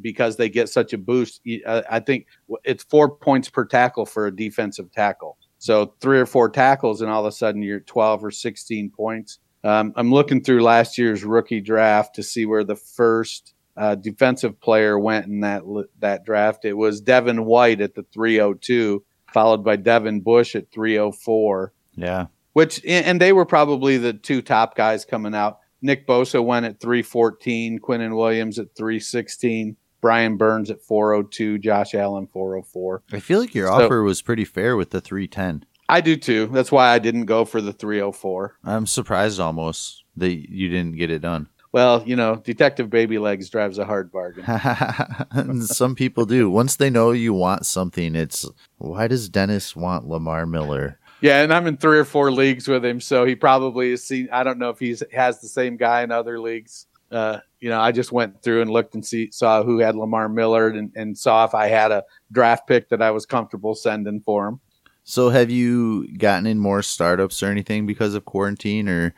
because they get such a boost. Uh, I think it's four points per tackle for a defensive tackle. So three or four tackles, and all of a sudden you're 12 or 16 points. Um, I'm looking through last year's rookie draft to see where the first uh, defensive player went in that that draft. It was Devin White at the 302, followed by Devin Bush at 304 Yeah. which and they were probably the two top guys coming out. Nick Bosa went at 314, Quinnen Williams at 316, Brian Burns at 402, Josh Allen 404. I feel like your So- offer was pretty fair with the 310. I do too. That's why I didn't go for the 304. I'm surprised almost that you didn't get it done. Well, you know, Detective Baby Legs drives a hard bargain. Some people do. Once they know you want something, it's why does Dennis want Lamar Miller? Yeah, and I'm in three or four leagues with him, so he probably has seen. I don't know if he has the same guy in other leagues. Uh, you know, I just went through and looked and see saw who had Lamar Miller and, and saw if I had a draft pick that I was comfortable sending for him. So, have you gotten in more startups or anything because of quarantine or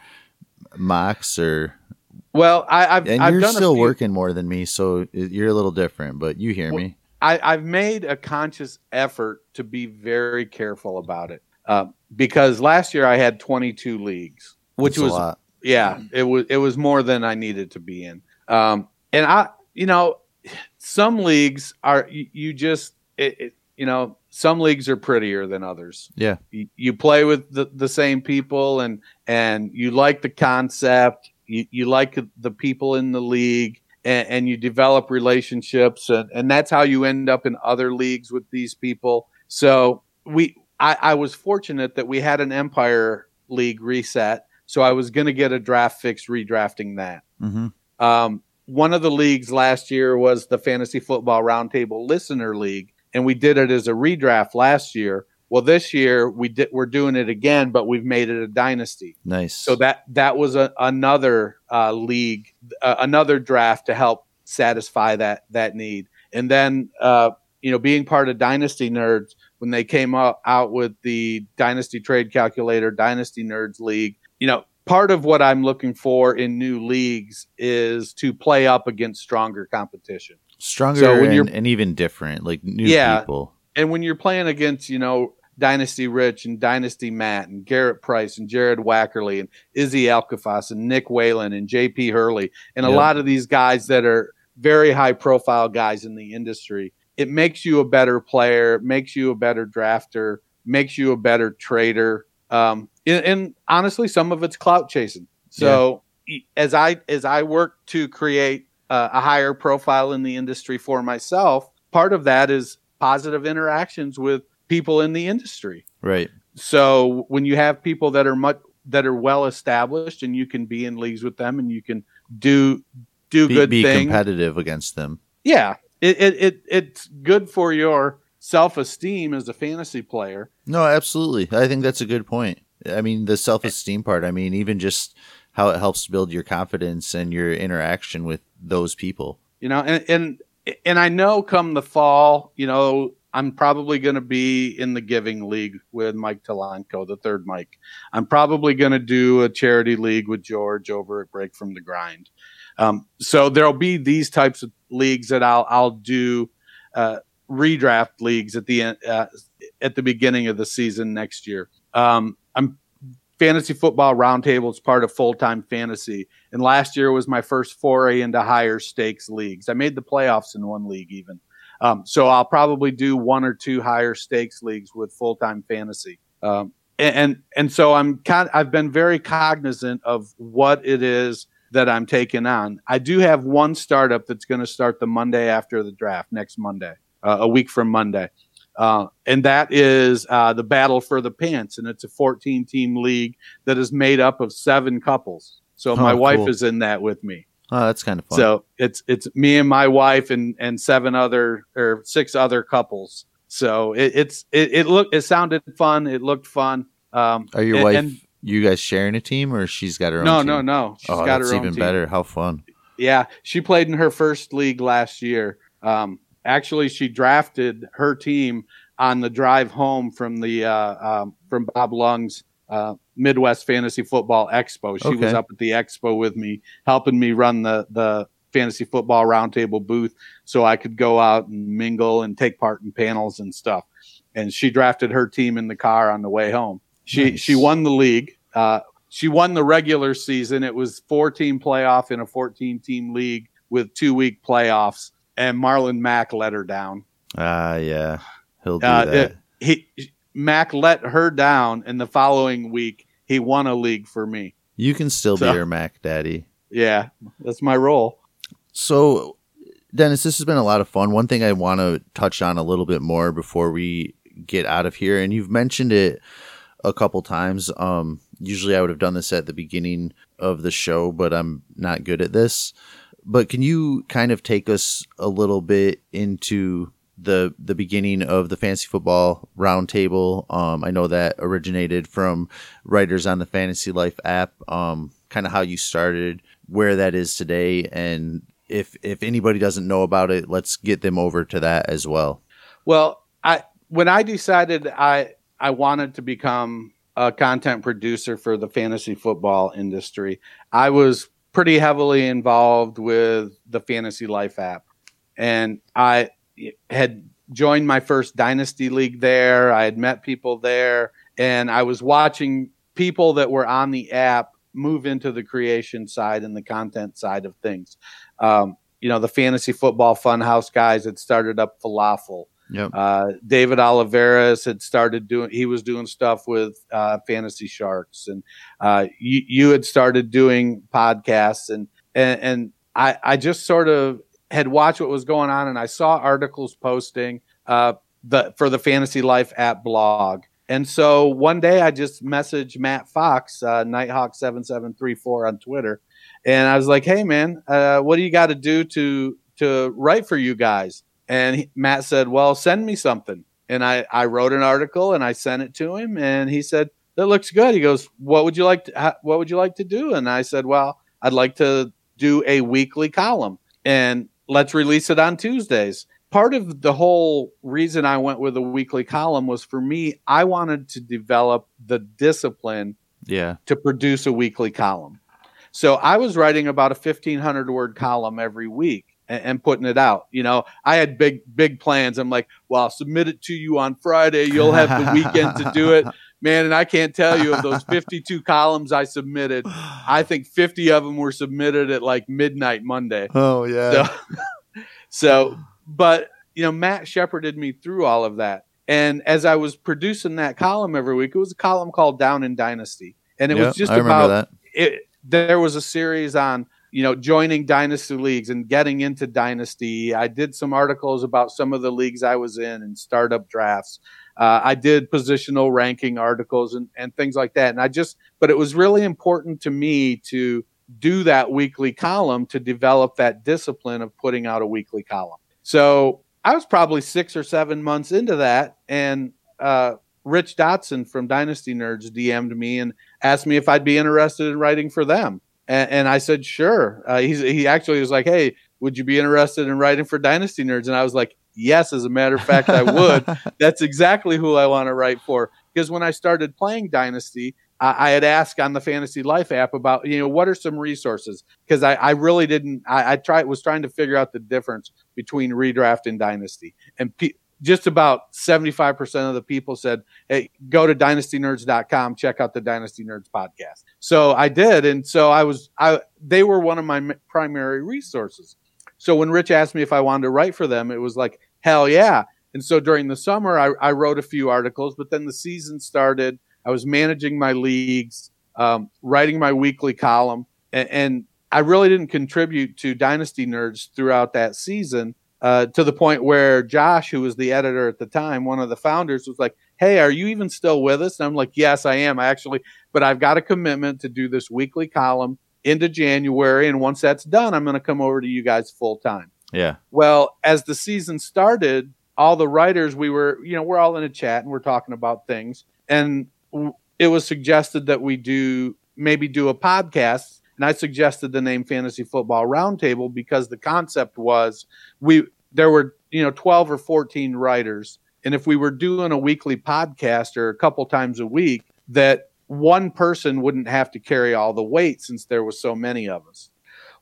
mocks or? Well, I, I've And I've you're still working more than me, so you're a little different. But you hear me. I, I've made a conscious effort to be very careful about it uh, because last year I had 22 leagues, which That's a was lot. yeah, it was it was more than I needed to be in. Um, and I, you know, some leagues are you, you just it, it, you know some leagues are prettier than others. Yeah. You, you play with the, the same people and and you like the concept. You you like the people in the league. And, and you develop relationships, and, and that's how you end up in other leagues with these people. So we, I, I was fortunate that we had an Empire League reset So I was going to get a draft fix redrafting that. Mm-hmm. Um, one of the leagues last year was the Fantasy Football Roundtable Listener League, and we did it as a redraft last year. Well, this year we did we're doing it again, but we've made it a dynasty. Nice. So that that was a, another uh, league, uh, another draft to help satisfy that that need. And then uh, you know, being part of Dynasty Nerds when they came out, out with the Dynasty Trade Calculator Dynasty Nerds League, you know, part of what I'm looking for in new leagues is to play up against stronger competition. Stronger So and, and even different, like new Yeah. people. And when you're playing against, you know, Dynasty Rich and Dynasty Matt and Garrett Price and Jared Wackerly and Izzy Alkafas and Nick Whalen and JP Hurley and a Yep. lot of these guys that are very high profile guys in the industry, it makes you a better player, makes you a better drafter, makes you a better trader. Um, and, and honestly, some of it's clout chasing. So e- as I as I work to create uh, a higher profile in the industry for myself, part of that is positive interactions with people in the industry. Right. So when you have people that are much that are well established and you can be in leagues with them and you can do do Be, good be things. competitive against them. Yeah, it, it it it's good for your self esteem as a fantasy player. No, absolutely. I think that's a good point. I mean, the self esteem part. I mean, even just how it helps build your confidence and your interaction with those people. you know and and and i know come the fall you know i'm probably going to be in the giving league with mike talanko the third mike i'm probably going to do a charity league with george over at break from the grind um, so there'll be these types of leagues that i'll i'll do uh, redraft leagues at the end uh, at the beginning of the season next year um, i'm fantasy football roundtable is part of full-time fantasy and last year was my first foray into higher stakes leagues. I made the playoffs in one league even. Um, so I'll probably do one or two higher stakes leagues with full time fantasy. Um, and, and and so I'm kind. I've been very cognizant of what it is that I'm taking on. I do have one startup that's going to start the Monday after the draft next Monday, uh, a week from Monday. Uh, and that is uh, the Battle for the Pants, and it's a 14 team league that is made up of seven couples. So Oh, my wife cool. is in that with me. Oh, that's kind of fun. So it's it's me and my wife and and seven other or six other couples. So it, it's it, it looked it sounded fun. It looked fun. Um, Are your and- wife, and- you guys sharing a team, or she's got her own? no, team? no, no. She's oh, got that's her own even team. better. How fun! Yeah, she played in her first league last year. Um, actually, she drafted her team on the drive home from the uh, um, from Bob Lung's uh, Midwest Fantasy Football Expo. She was up at the expo with me, helping me run the the fantasy football roundtable booth, so I could go out and mingle and take part in panels and stuff. And she drafted her team in the car on the way home. She Nice. she won the league. Uh, she won the regular season. It was four team playoff in a 14 team league with two week playoffs, and Marlon Mack let her down. Ah, yeah, he'll do Uh, that. He Mack let her down, and the following week he won a league for me. you can still so- be her Mac Daddy. Yeah, that's my role. So, Dennis, this has been a lot of fun. One thing I want to touch on a little bit more before we get out of here, and you've mentioned it a couple times. Um, usually I would have done this at the beginning of the show, but I'm not good at this. But can you kind of take us a little bit into the the beginning of the fantasy football roundtable? Um, I know that originated from writers on the Fantasy Life app. Um, kind of how you started, where that is today, and if if anybody doesn't know about it, let's get them over to that as well. Well, I when I decided I I wanted to become a content producer for the fantasy football industry, I was pretty heavily involved with the Fantasy Life app, and I had joined my first dynasty league there. I had met people there, and I was watching people that were on the app move into the creation side and the content side of things. Um, you know, the fantasy football funhouse guys had started up falafel. Yep. Uh, David Oliveras had started doing. He was doing stuff with uh, Fantasy Sharks, and uh, you you had started doing podcasts, and and, and I I just sort of had watched what was going on, and I saw articles posting uh, the for the Fantasy Life app blog, And so one day I just messaged Matt Fox, uh, Nighthawk7734 on Twitter. And I was like, hey, man, uh, what do you got to do to to write for you guys? And he, Matt said, well, send me something. And I, I wrote an article and I sent it to him. And he said, that looks good. He goes, what would you like to, what would you like to do? And I said, well, I'd like to do a weekly column and let's release it on Tuesdays part of the whole reason I went with a weekly column was for me, I wanted to develop the discipline yeah. to produce a weekly column. So I was writing about a 1500 word column every week and, and, putting it out. You know, I had big, big plans. I'm like, well, I'll submit it to you on Friday. You'll have the weekend to do it. Man, and I can't tell you of those 52 columns I submitted, I think 50 of them were submitted at like midnight Monday. Oh, yeah. So, so but you know, Matt shepherded me through all of that. And as I was producing that column every week, it was a column called Down in Dynasty, and it yep, was just I about it. There was a series on you know joining dynasty leagues and getting into dynasty. I did some articles about some of the leagues I was in and startup drafts. Uh, I did positional ranking articles and, and things like that. And I just, but it was really important to me to do that weekly column to develop that discipline of putting out a weekly column. So I was probably six or seven months into that, and uh, Rich Dotson from Dynasty Nerds DM'd me and asked me if I'd be interested in writing for them, and, and I said sure. Uh, he actually was like, "Hey, would you be interested in writing for Dynasty Nerds?" And I was like, "Yes, as a matter of fact, I would. That's exactly who I want to write for." Because when I started playing Dynasty, I, I had asked on the Fantasy Life app about, you know, what are some resources? Because I, I, really didn't. I, I tried was trying to figure out the difference between redraft and dynasty, and pe- just about 75% of the people said, Hey, go to dynastynerds.com, check out the Dynasty Nerds podcast. So I did. And so I was, I, they were one of my primary resources. So when Rich asked me if I wanted to write for them, it was like, hell yeah. And so during the summer, I, I wrote a few articles, but then the season started. I was managing my leagues, um, writing my weekly column, and, and, I really didn't contribute to Dynasty Nerds throughout that season. Uh, to the point where Josh, who was the editor at the time, one of the founders, was like, "Hey, are you even still with us?" And I'm like, "Yes, I am. I actually, but I've got a commitment to do this weekly column into January, and once that's done, I'm going to come over to you guys full time." Yeah. Well, as the season started, all the writers we were, you know, we're all in a chat and we're talking about things, and it was suggested that we do maybe do a podcast and I suggested the name Fantasy Football Roundtable because the concept was we there were you know 12 or 14 writers and if we were doing a weekly podcast or a couple times a week that one person wouldn't have to carry all the weight since there was so many of us.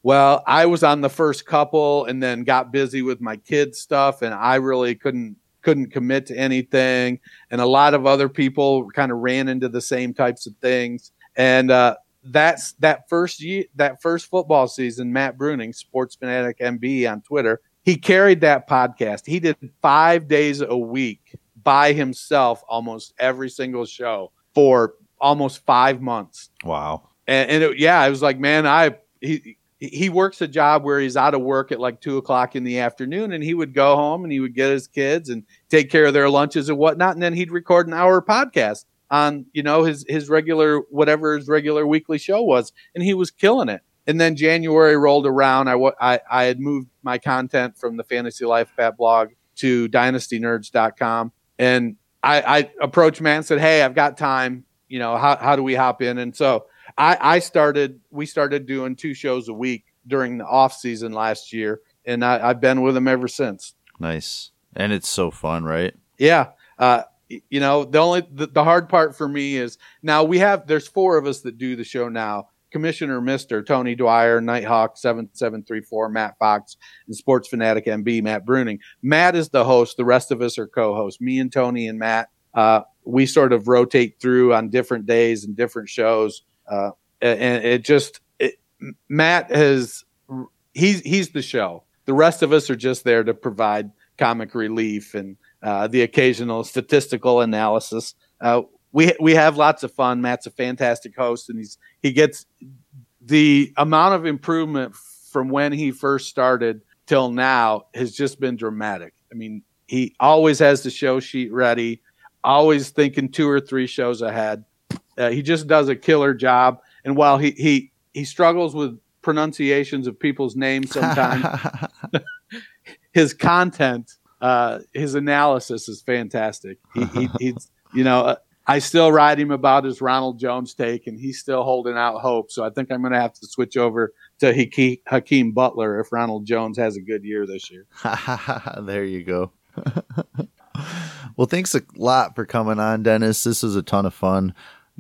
Well, I was on the first couple and then got busy with my kids stuff and I really couldn't couldn't commit to anything. And a lot of other people kind of ran into the same types of things. And uh, that's that first year, that first football season, Matt Bruning, Sports Fanatic MB on Twitter, he carried that podcast. He did five days a week by himself, almost every single show for almost five months. Wow. And, and it, yeah, I was like, man, I he he works a job where he's out of work at like two o'clock in the afternoon and he would go home and he would get his kids and take care of their lunches and whatnot. And then he'd record an hour podcast on, you know, his, his regular, whatever his regular weekly show was. And he was killing it. And then January rolled around. I, I, I had moved my content from the Fantasy Life app blog to dynastynerds.com. And I, I approached Matt and said, Hey, I've got time. You know, how, how do we hop in? And so I, I started, we started doing two shows a week during the off season last year, and I, have been with them ever since. Nice. And it's so fun, right? Yeah. Uh, you know, the only, the, the hard part for me is now we have, there's four of us that do the show now. Commissioner Mr. Tony Dwyer, Nighthawk 7734, Matt Fox, and Sports Fanatic MB, Matt Bruning. Matt is the host. The rest of us are co hosts. Me and Tony and Matt, uh, we sort of rotate through on different days and different shows. Uh, and it just it, Matt has he's he's the show. The rest of us are just there to provide comic relief and uh, the occasional statistical analysis. Uh, we we have lots of fun. Matt's a fantastic host, and he's he gets the amount of improvement from when he first started till now has just been dramatic. I mean, he always has the show sheet ready always thinking two or three shows ahead. Uh, he just does a killer job. And while he he he struggles with pronunciations of people's names sometimes, his content, uh, his analysis is fantastic. He, he, he's you know. Uh, I still ride him about his Ronald Jones take, and he's still holding out hope. So I think I'm going to have to switch over to Hakeem Butler if Ronald Jones has a good year this year. there you go. well, thanks a lot for coming on, Dennis. This was a ton of fun.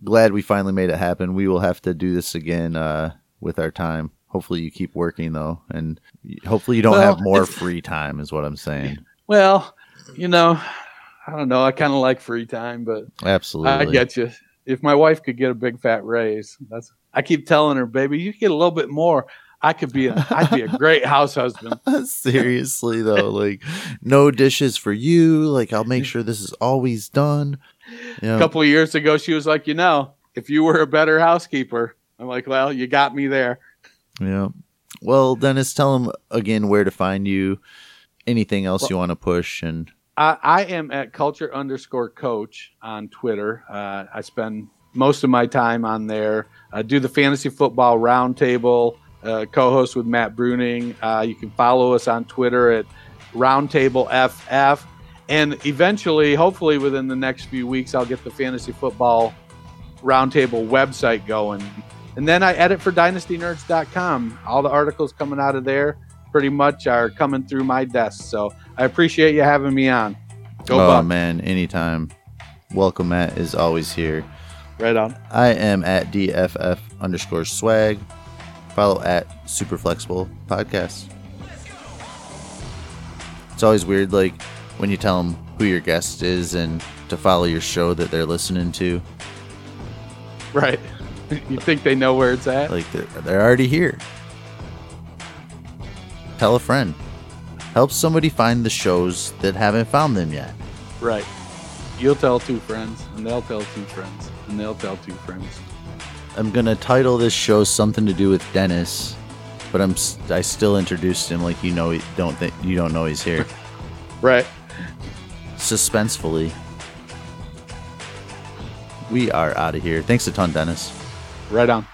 Glad we finally made it happen. We will have to do this again uh, with our time. Hopefully, you keep working though, and hopefully, you don't well, have more free time. Is what I'm saying. Well, you know, I don't know. I kind of like free time, but absolutely, I get you. If my wife could get a big fat raise, that's. I keep telling her, baby, you get a little bit more. I could be a, I'd be a great house husband. Seriously though, like no dishes for you. Like I'll make sure this is always done. Know? A couple of years ago, she was like, you know, if you were a better housekeeper, I'm like, well, you got me there. Yeah. Well, Dennis, tell them again where to find you. Anything else well, you want to push and I, I, am at culture underscore coach on Twitter. Uh, I spend most of my time on there. I do the fantasy football roundtable, uh, co-host with Matt Bruning. Uh, you can follow us on Twitter at Roundtable FF, and eventually, hopefully, within the next few weeks, I'll get the fantasy football roundtable website going. And then I edit for DynastyNerds.com. All the articles coming out of there pretty much are coming through my desk. So I appreciate you having me on. Go oh Buck. man, anytime. Welcome, Matt is always here. Right on. I am at DFF underscore swag. Follow at Super Flexible Podcast. It's always weird, like when you tell them who your guest is and to follow your show that they're listening to. Right. you think they know where it's at? Like they're, they're already here. Tell a friend. Help somebody find the shows that haven't found them yet. Right. You'll tell two friends, and they'll tell two friends, and they'll tell two friends. I'm gonna title this show something to do with Dennis, but I'm I still introduced him like you know he don't think you don't know he's here. right. Suspensefully. We are out of here. Thanks a ton, Dennis. Right on.